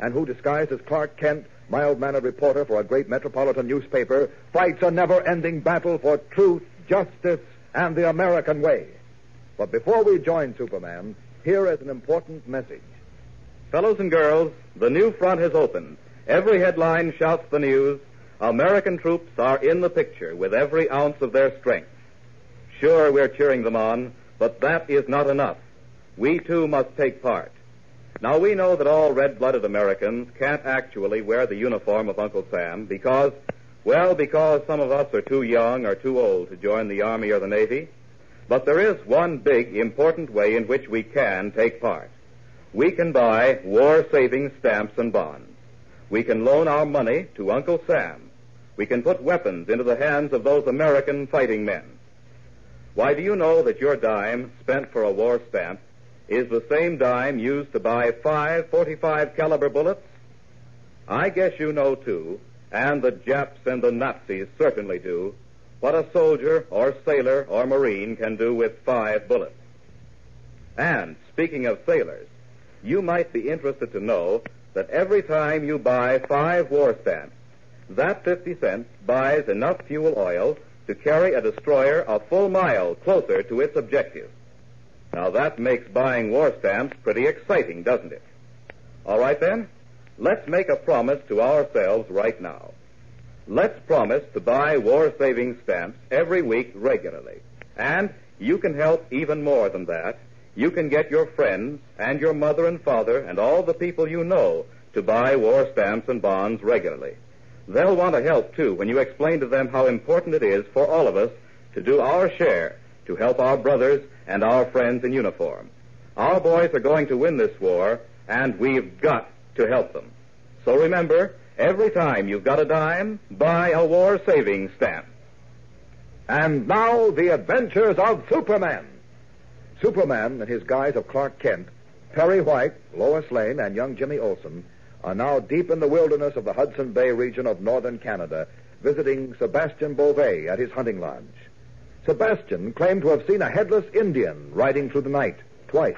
and who, disguised as Clark Kent, mild mannered reporter for a great metropolitan newspaper, fights a never ending battle for truth, justice, and the American way. But before we join Superman, here is an important message. Fellows and girls, the new front has opened. Every headline shouts the news. American troops are in the picture with every ounce of their strength. Sure, we're cheering them on, but that is not enough. We too must take part. Now we know that all red-blooded Americans can't actually wear the uniform of Uncle Sam because, well, because some of us are too young or too old to join the Army or the Navy. But there is one big, important way in which we can take part. We can buy war-saving stamps and bonds. We can loan our money to Uncle Sam. We can put weapons into the hands of those American fighting men. Why, do you know that your dime spent for a war stamp is the same dime used to buy five 45 caliber bullets? I guess you know too, and the Japs and the Nazis certainly do, what a soldier or sailor or marine can do with five bullets. And speaking of sailors, you might be interested to know that every time you buy five war stamps, that 50 cents buys enough fuel oil to carry a destroyer a full mile closer to its objective. Now that makes buying war stamps pretty exciting, doesn't it? All right then, let's make a promise to ourselves right now. Let's promise to buy war saving stamps every week regularly. And you can help even more than that. You can get your friends and your mother and father and all the people you know to buy war stamps and bonds regularly. They'll want to help too when you explain to them how important it is for all of us to do our share to help our brothers and our friends in uniform. Our boys are going to win this war, and we've got to help them. So remember, every time you've got a dime, buy a war saving stamp. And now, the adventures of Superman. Superman, and his guise of Clark Kent, Perry White, Lois Lane, and young Jimmy Olsen are now deep in the wilderness of the Hudson Bay region of northern Canada, visiting Sebastian Beauvais at his hunting lodge. Sebastian claimed to have seen a headless Indian riding through the night twice.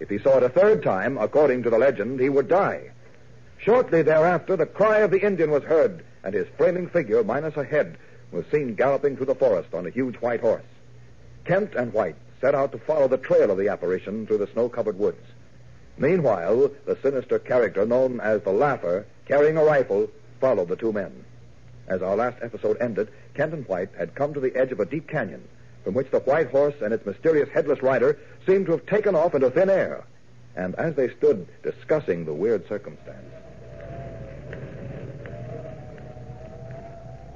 If he saw it a third time, according to the legend, he would die. Shortly thereafter, the cry of the Indian was heard, and his flaming figure, minus a head, was seen galloping through the forest on a huge white horse. Kent and White set out to follow the trail of the apparition through the snow-covered woods. Meanwhile, the sinister character known as the Laugher, carrying a rifle, followed the two men. As our last episode ended, Kent and White had come to the edge of a deep canyon from which the white horse and its mysterious headless rider seemed to have taken off into thin air. And as they stood discussing the weird circumstance.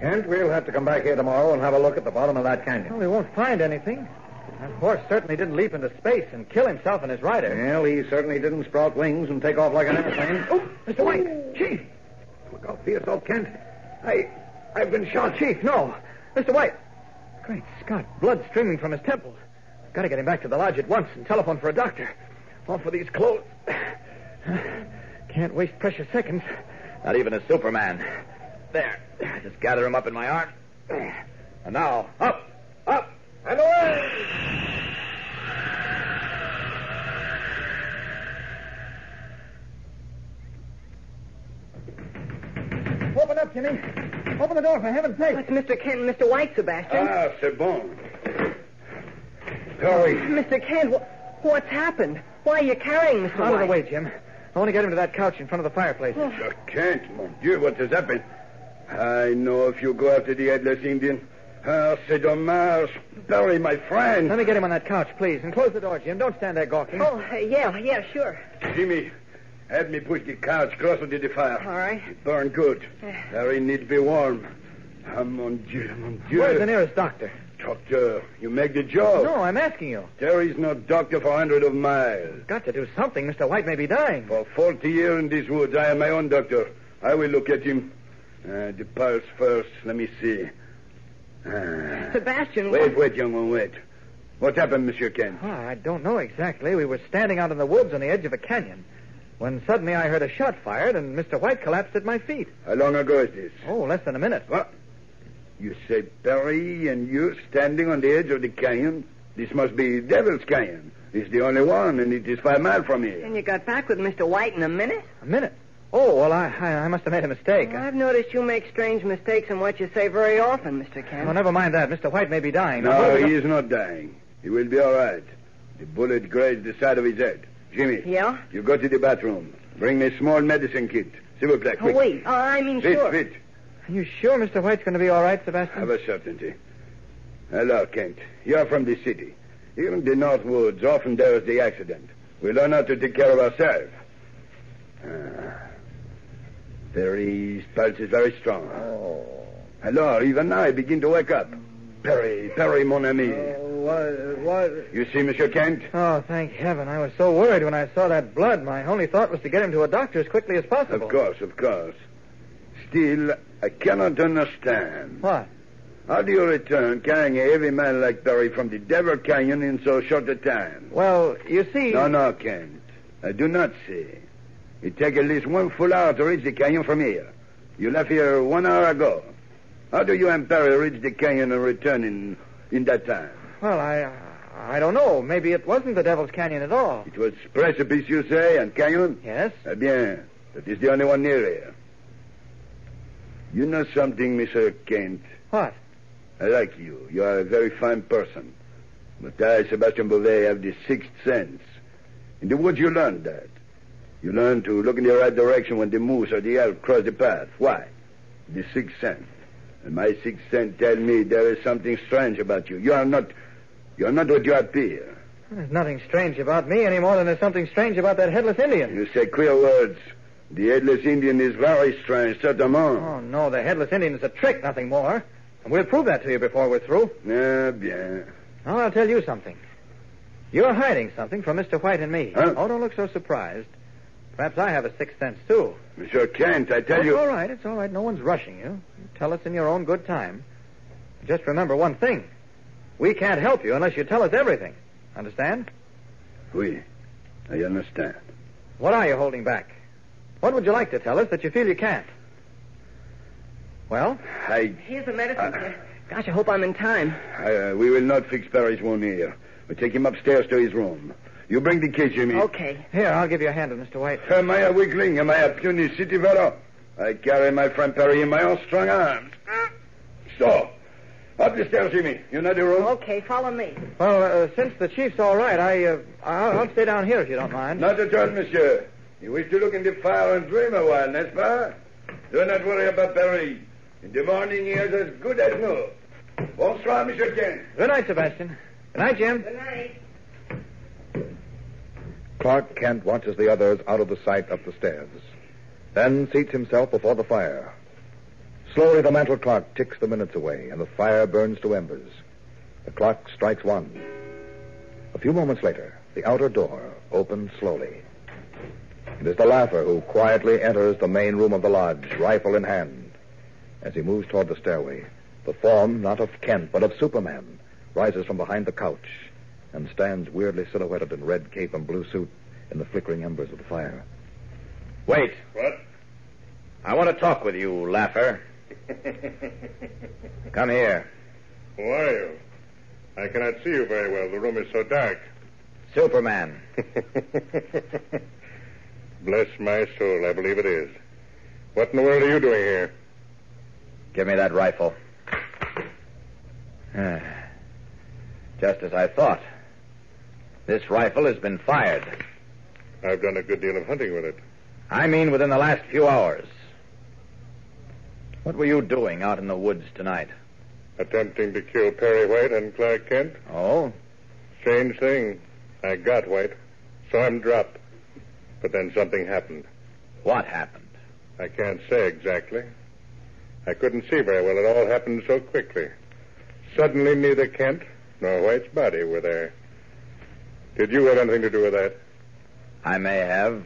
Kent, we'll have to come back here tomorrow and have a look at the bottom of that canyon. Well, we won't find anything. That horse certainly didn't leap into space and kill himself and his rider. Well, he certainly didn't sprout wings and take off like an airplane. Oh, Mr. White! Chief! Look out for yourself, Kent. I, I've been shot. Chief, no. Mr. White! Great Scott, blood streaming from his temples. Gotta get him back to the lodge at once and telephone for a doctor. Off for these clothes. Can't waste precious seconds. Not even a Superman. There. Just gather him up in my arms. And now, up, and away! Open. Open the door, for heaven's sake. It's Mr. Kent and Mr. White, Sebastian. Ah, c'est bon. Hurry. Mr. Kent, wh- what's happened? Why are you carrying Mr. Out of the White? way, Jim. I want to get him to that couch in front of the fireplace. Mr. Kent, mon Dieu, what has happened? I know if you go after the headless Indian. Ah, c'est dommage. Perry, my friend. Let me get him on that couch, please, and close the door, Jim. Don't stand there gawking. Oh, uh, yeah, yeah, sure. Jimmy, have me push the couch closer to the fire. All right. It burn good. Perry need be warm. Ah, mon Dieu, mon Dieu. Where's the nearest doctor? Doctor, you make the job. No, I'm asking you. There is no doctor for hundreds of miles. Got to do something. Mr. White may be dying. For 40 years in these woods, I am my own doctor. I will look at him. Uh, the pulse first. Let me see. Ah. Sebastian. Wait, wait, young one, wait. What happened, Monsieur Kent? Oh, I don't know exactly. We were standing out in the woods on the edge of a canyon when suddenly I heard a shot fired and Mr. White collapsed at my feet. How long ago is this? Oh, less than a minute. What? You say Perry and you standing on the edge of the canyon? This must be Devil's Canyon. It's the only one, and it is five miles from here. And you got back with Mr. White in a minute? A minute? Oh, well, I, I, I must have made a mistake. Well, I've noticed you make strange mistakes in what you say very often, Mr. Kent. Oh, never mind that. Mr. White may be dying. No, he is not dying. He will be all right. The bullet grazed the side of his head. Jimmy, Yeah? you go to the bathroom. Bring me a small medicine kit. S'il vous plaît, Oh, quick. wait. Oh, I mean, Fit, sure. fit. Are you sure Mr. White's going to be all right, Sebastian? Have a certainty. Hello, Kent. You're from the city. Here in the North Woods, often there is the accident. We learn how to take care of ourselves. Ah. Perry's pulse is very strong. Oh. Hello, even now I begin to wake up. Perry, Perry, mon ami. What, what? You see, Monsieur Kent? Oh, thank heaven. I was so worried when I saw that blood. My only thought was to get him to a doctor as quickly as possible. Of course, of course. Still, I cannot understand. What? How do you return carrying a heavy man like Perry from the Devil Canyon in so short a time? Well, you see. No, no, Kent. I do not see. It takes at least one full hour to reach the canyon from here. You left here one hour ago. How do you and Perry reach the canyon and return in, in that time? Well, I. I don't know. Maybe it wasn't the Devil's Canyon at all. It was precipice, you say, and canyon? Yes? Eh bien, that is the only one near here. You know something, Mr. Kent? What? I like you. You are a very fine person. But I, Sebastian Bouvet, have the sixth sense. In the woods, you learn that. You learn to look in the right direction when the moose or the elk cross the path. Why? The sixth sense. And my sixth sense tell me there is something strange about you. You are not, you are not what you appear. There's nothing strange about me any more than there's something strange about that headless Indian. You say queer words. The headless Indian is very strange, certainement. Oh, no. The headless Indian is a trick, nothing more. And we'll prove that to you before we're through. Eh bien. Now, I'll tell you something. You're hiding something from Mr. White and me. Huh? Oh, don't look so surprised. Perhaps I have a sixth sense, too. Monsieur Kent, I tell It's you. all right. It's all right. No one's rushing you. You Tell us in your own good time. Just remember one thing. We can't help you unless you tell us everything. Understand? Oui, I understand. What are you holding back? What would you like to tell us that you feel you can't? Well, I, Here's the medicine. Uh, Gosh, I hope I'm in time. I uh, we will not fix Perry's wound here. We take him upstairs to his room. You bring the key, Jimmy. Okay. here, I'll give you a hand Mr. White. Am I a weakling? Am I a puny city fellow? I carry my friend Perry in my own strong arms. So, up the stairs, Jimmy. You know the room? Okay, follow me. Well, uh, since the chief's all right, I, uh, I'll, I'll stay down here if you don't mind. Not at all, monsieur. You wish to look in the fire and dream a while, n'est-ce pas? Do not worry about Perry. In the morning, he is as good as new. Bonsoir, Monsieur Kent. Good night, Sebastian. Good night, Jim. Good night. Clark Kent watches the others out of the sight up the stairs, then seats himself before the fire. Slowly, the mantel clock ticks the minutes away, and the fire burns to embers. The clock strikes one. A few moments later, the outer door opens slowly. It is the laugher who quietly enters the main room of the lodge, rifle in hand. As he moves toward the stairway, the form, not of Kent, but of Superman, rises from behind the couch and stands weirdly silhouetted in red cape and blue suit in the flickering embers of the fire. Wait. What? I want to talk with you, Laugher. Come here. Who are you? I cannot see you very well. The room is so dark. Superman. Bless my soul, I believe it is. What in the world are you doing here? Give me that rifle. Ah. Just as I thought. This rifle has been fired. I've done a good deal of hunting with it. I mean within the last few hours. What were you doing out in the woods tonight? Attempting to kill Perry White and Clark Kent. Oh? Strange thing. I got White. Saw him drop. But then something happened. What happened? I can't say exactly. I couldn't see very well. It all happened so quickly. Suddenly, neither Kent nor White's body were there. Did you have anything to do with that? I may have.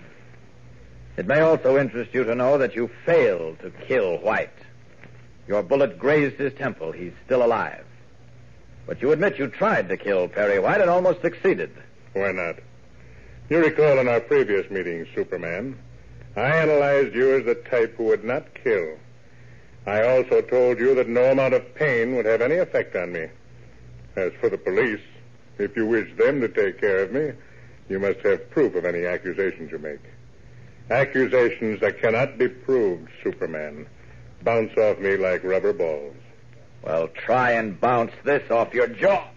It may also interest you to know that you failed to kill White. Your bullet grazed his temple. He's still alive. But you admit you tried to kill Perry White and almost succeeded. Why not? You recall in our previous meeting, Superman, I analyzed you as the type who would not kill. I also told you that no amount of pain would have any effect on me. As for the police, if you wish them to take care of me, you must have proof of any accusations you make. Accusations that cannot be proved, Superman, bounce off me like rubber balls. Well, try and bounce this off your jaw.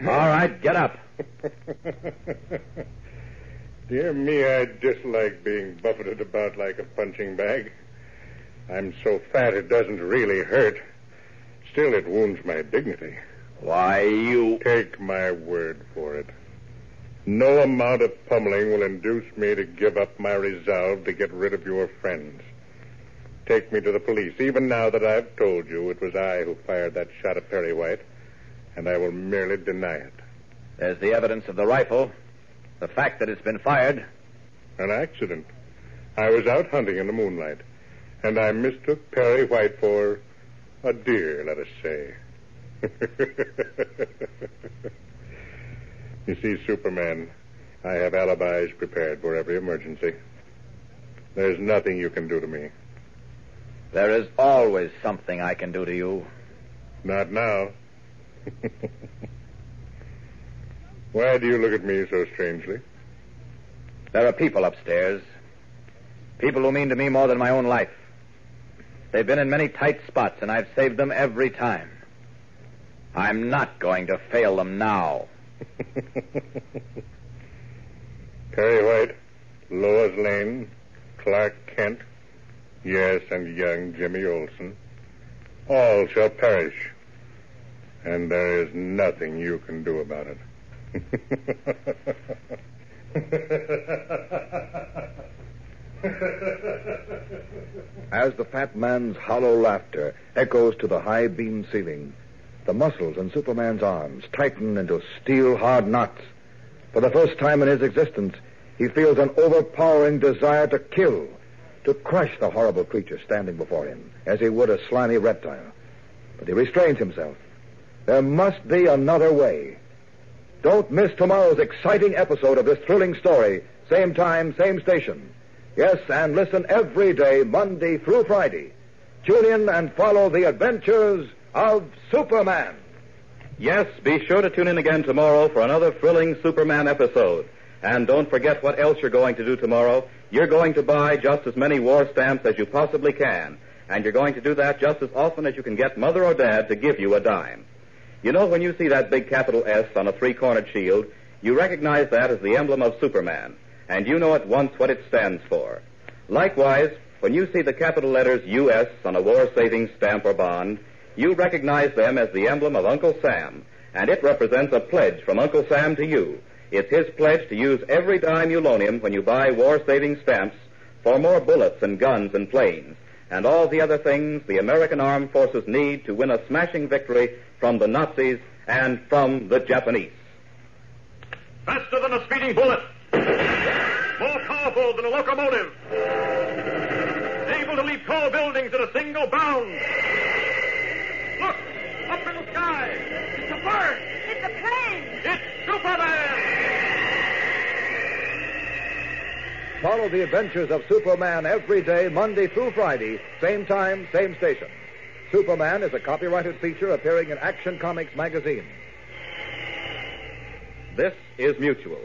All right, get up. Dear me, I dislike being buffeted about like a punching bag. I'm so fat it doesn't really hurt. Still, it wounds my dignity. Why, you. Take my word for it. No amount of pummeling will induce me to give up my resolve to get rid of your friends. Take me to the police, even now that I've told you it was I who fired that shot at Perry White, and I will merely deny it. There's the evidence of the rifle, the fact that it's been fired. An accident. I was out hunting in the moonlight, and I mistook Perry White for a deer, let us say. you see, Superman, I have alibis prepared for every emergency. There's nothing you can do to me. There is always something I can do to you. Not now. Why do you look at me so strangely? There are people upstairs. People who mean to me more than my own life. They've been in many tight spots, and I've saved them every time. I'm not going to fail them now. Perry White, Lois Lane, Clark Kent, yes, and young Jimmy Olsen, All shall perish. And there is nothing you can do about it. As the fat man's hollow laughter echoes to the high beam ceiling, the muscles in Superman's arms tighten into steel hard knots. For the first time in his existence, he feels an overpowering desire to kill, to crush the horrible creature standing before him, as he would a slimy reptile. But he restrains himself. There must be another way. Don't miss tomorrow's exciting episode of this thrilling story. Same time, same station. Yes, and listen every day, Monday through Friday. Tune in and follow the adventures of Superman. Yes, be sure to tune in again tomorrow for another thrilling Superman episode. And don't forget what else you're going to do tomorrow. You're going to buy just as many war stamps as you possibly can. And you're going to do that just as often as you can get mother or dad to give you a dime. You know, when you see that big capital S on a three-cornered shield, you recognize that as the emblem of Superman, and you know at once what it stands for. Likewise, when you see the capital letters U.S. on a war savings stamp or bond, you recognize them as the emblem of Uncle Sam, and it represents a pledge from Uncle Sam to you. It's his pledge to use every dime you loan him when you buy war saving stamps for more bullets and guns and planes and all the other things the American armed forces need to win a smashing victory from the Nazis and from the Japanese. Faster than a speeding bullet. More powerful than a locomotive. Able to leap tall buildings in a single bound. Look! Up in the sky! It's a bird! It's a plane! It's Superman! Follow the adventures of Superman every day, Monday through Friday, same time, same station. Superman is a copyrighted feature appearing in Action Comics magazine. This is Mutual.